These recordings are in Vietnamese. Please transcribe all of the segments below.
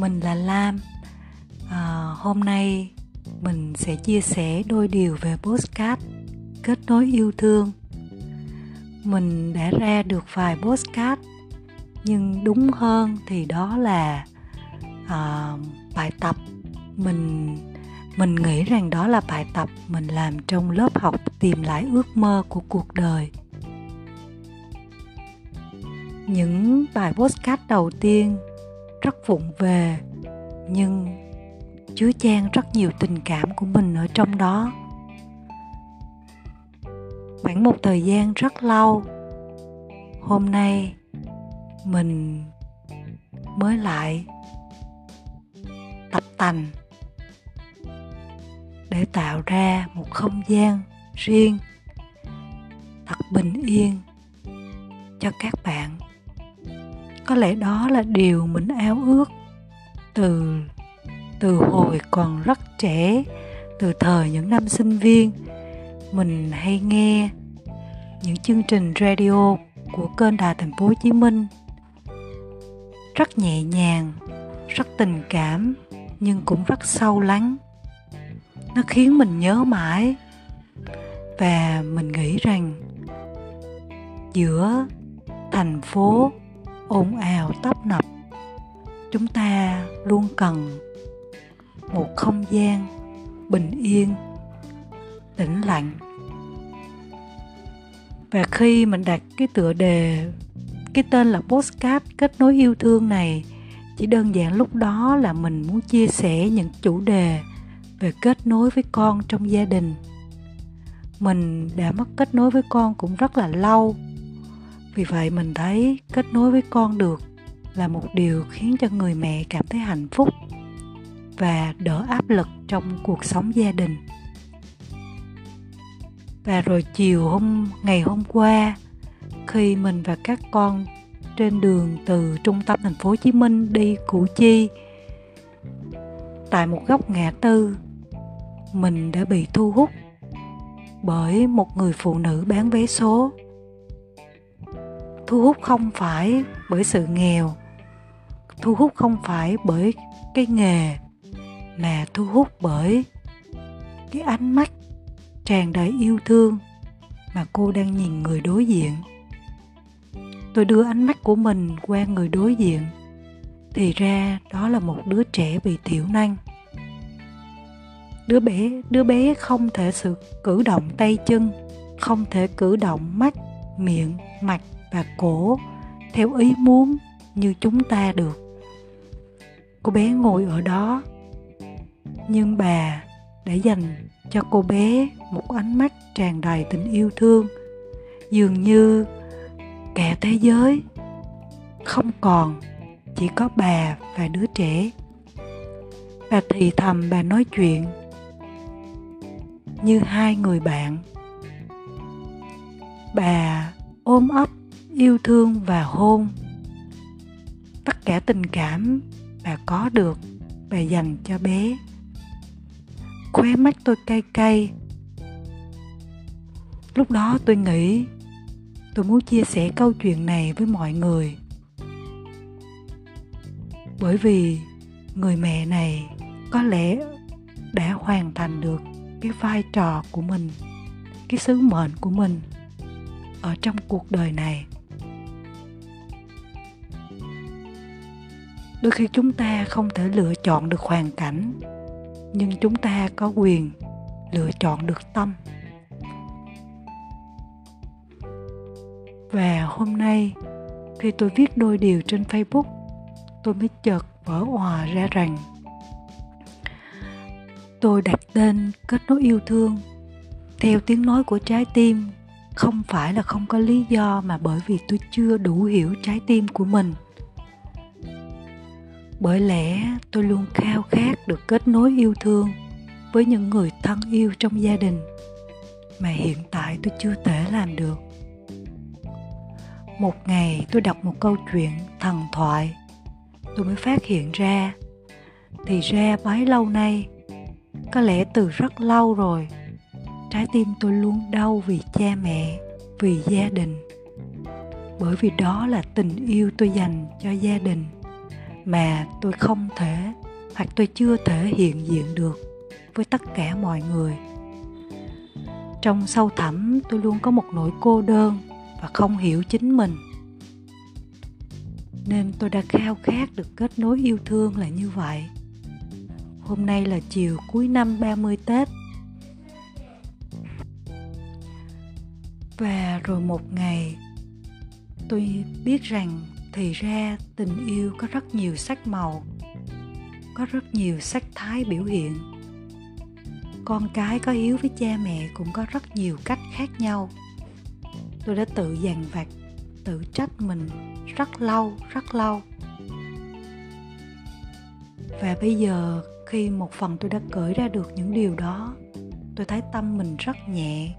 mình là lam. À, hôm nay mình sẽ chia sẻ đôi điều về postcard kết nối yêu thương. Mình đã ra được vài postcard nhưng đúng hơn thì đó là à, bài tập mình mình nghĩ rằng đó là bài tập mình làm trong lớp học tìm lại ước mơ của cuộc đời. Những bài postcard đầu tiên rất vụng về, nhưng chứa chan rất nhiều tình cảm của mình ở trong đó. Khoảng một thời gian rất lâu, hôm nay mình mới lại tập tành để tạo ra một không gian riêng, thật bình yên cho các bạn có lẽ đó là điều mình ao ước. Từ từ hồi còn rất trẻ, từ thời những năm sinh viên, mình hay nghe những chương trình radio của kênh đài thành phố hồ chí minh. Rất nhẹ nhàng, rất tình cảm, nhưng cũng rất sâu lắng. Nó khiến mình nhớ mãi. Và mình nghĩ rằng giữa thành phố ồn ào tấp nập. Chúng ta luôn cần một không gian bình yên, tĩnh lặng. Và khi mình đặt cái tựa đề, cái tên là postcard kết nối yêu thương này, chỉ đơn giản lúc đó là mình muốn chia sẻ những chủ đề về kết nối với con trong gia đình. Mình đã mất kết nối với con cũng rất là lâu vì vậy mình thấy kết nối với con được là một điều khiến cho người mẹ cảm thấy hạnh phúc và đỡ áp lực trong cuộc sống gia đình. Và rồi chiều hôm, ngày hôm qua, khi mình và các con trên đường từ trung tâm thành phố Hồ Chí Minh đi Củ Chi, tại một góc ngã tư, mình đã bị thu hút bởi một người phụ nữ bán vé số thu hút không phải bởi sự nghèo, thu hút không phải bởi cái nghề, mà thu hút bởi cái ánh mắt tràn đầy yêu thương mà cô đang nhìn người đối diện. Tôi đưa ánh mắt của mình qua người đối diện, thì ra đó là một đứa trẻ bị thiểu năng. Đứa bé đứa bé không thể sự cử động tay chân, không thể cử động mắt, miệng, mặt và cổ theo ý muốn như chúng ta được. Cô bé ngồi ở đó, nhưng bà đã dành cho cô bé một ánh mắt tràn đầy tình yêu thương. Dường như cả thế giới không còn chỉ có bà và đứa trẻ. Bà thì thầm bà nói chuyện như hai người bạn. Bà ôm ấp yêu thương và hôn. Tất cả tình cảm bà có được, bà dành cho bé. Khóe mắt tôi cay cay. Lúc đó tôi nghĩ, tôi muốn chia sẻ câu chuyện này với mọi người. Bởi vì người mẹ này có lẽ đã hoàn thành được cái vai trò của mình, cái sứ mệnh của mình ở trong cuộc đời này. Đôi khi chúng ta không thể lựa chọn được hoàn cảnh, nhưng chúng ta có quyền lựa chọn được tâm. Và hôm nay khi tôi viết đôi điều trên facebook, tôi mới chợt vỡ òa ra rằng tôi đặt tên kết nối yêu thương theo tiếng nói của trái tim. Không phải là không có lý do mà bởi vì tôi chưa đủ hiểu trái tim của mình bởi lẽ tôi luôn khao khát được kết nối yêu thương với những người thân yêu trong gia đình mà hiện tại tôi chưa thể làm được. Một ngày tôi đọc một câu chuyện thần thoại, tôi mới phát hiện ra. Thì ra bấy lâu nay, có lẽ từ rất lâu rồi, trái tim tôi luôn đau vì cha mẹ, vì gia đình. Bởi vì đó là tình yêu tôi dành cho gia đình mà tôi không thể, hoặc tôi chưa thể hiện diện được với tất cả mọi người. Trong sâu thẳm, tôi luôn có một nỗi cô đơn và không hiểu chính mình. Nên tôi đã khao khát được kết nối yêu thương là như vậy. Hôm nay là chiều cuối năm 30 Tết. Và rồi một ngày, tôi biết rằng thì ra tình yêu có rất nhiều sắc màu, có rất nhiều sắc thái biểu hiện. Con cái có hiếu với cha mẹ cũng có rất nhiều cách khác nhau. Tôi đã tự dằn vặt, tự trách mình rất lâu rất lâu. Và bây giờ, khi một phần tôi đã cởi ra được những điều đó, tôi thấy tâm mình rất nhẹ,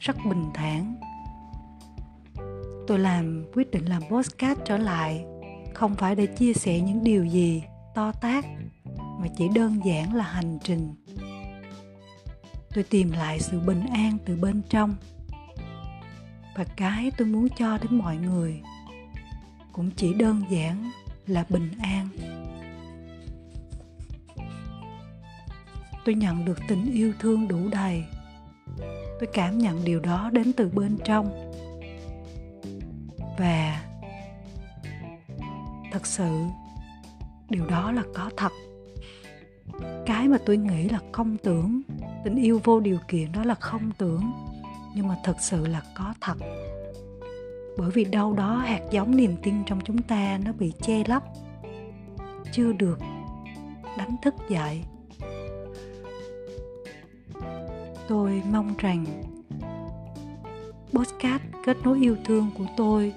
rất bình thản tôi làm quyết định làm podcast trở lại. Không phải để chia sẻ những điều gì to tát, mà chỉ đơn giản là hành trình. Tôi tìm lại sự bình an từ bên trong. Và cái tôi muốn cho đến mọi người cũng chỉ đơn giản là bình an. Tôi nhận được tình yêu thương đủ đầy. Tôi cảm nhận điều đó đến từ bên trong và thật sự, điều đó là có thật. Cái mà tôi nghĩ là không tưởng, tình yêu vô điều kiện đó là không tưởng, nhưng mà thật sự là có thật. Bởi vì đâu đó hạt giống niềm tin trong chúng ta nó bị che lấp, chưa được đánh thức dậy. Tôi mong rằng podcast kết nối yêu thương của tôi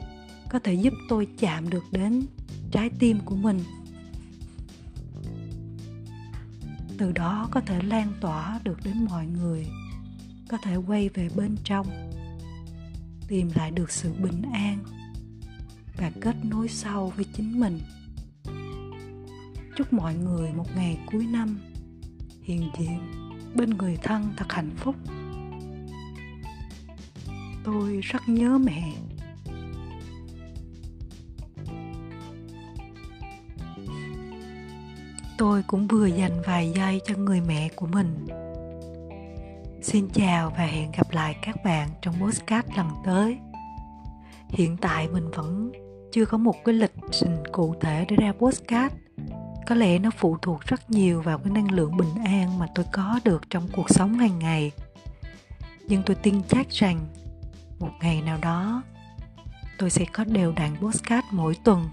có thể giúp tôi chạm được đến trái tim của mình. Từ đó có thể lan tỏa được đến mọi người, có thể quay về bên trong, tìm lại được sự bình an và kết nối sâu với chính mình. Chúc mọi người một ngày cuối năm hiền diện bên người thân thật hạnh phúc. Tôi rất nhớ mẹ tôi cũng vừa dành vài giây cho người mẹ của mình. Xin chào và hẹn gặp lại các bạn trong postcard lần tới. Hiện tại mình vẫn chưa có một cái lịch trình cụ thể để ra postcard có lẽ nó phụ thuộc rất nhiều vào cái năng lượng bình an mà tôi có được trong cuộc sống hàng ngày. Nhưng tôi tin chắc rằng, một ngày nào đó, tôi sẽ có đều đặn postcard mỗi tuần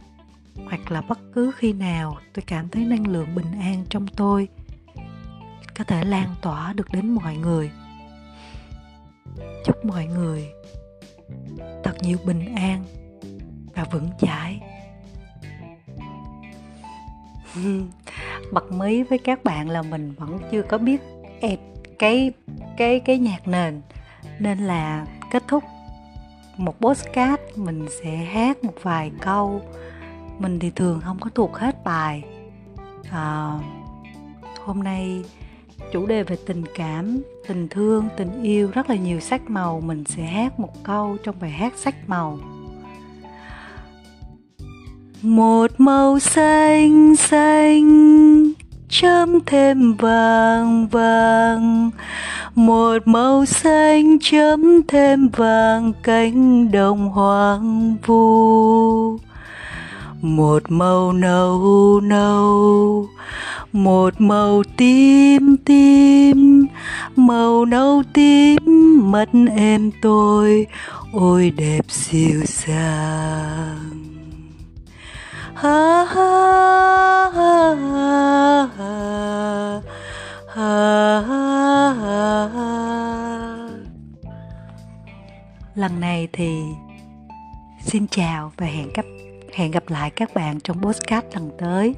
hoặc là bất cứ khi nào tôi cảm thấy năng lượng bình an trong tôi có thể lan tỏa được đến mọi người. Chúc mọi người thật nhiều bình an và vững chãi. Bật mí với các bạn là mình vẫn chưa có biết cái cái cái nhạc nền, nên là kết thúc một postcard mình sẽ hát một vài câu mình thì thường không có thuộc hết bài. À, hôm nay chủ đề về tình cảm tình thương tình yêu rất là nhiều sắc màu. Mình sẽ hát một câu trong bài hát sắc màu. Một màu xanh xanh chấm thêm vàng vàng. Một màu xanh chấm thêm vàng cánh đồng hoang vu một màu nâu nâu, một màu tím tím, màu nâu tím mắt em tôi ôi đẹp dịu dàng. Ha ha ha ha ha ha lần này thì xin chào và hẹn gặp hẹn gặp lại các bạn trong podcast lần tới.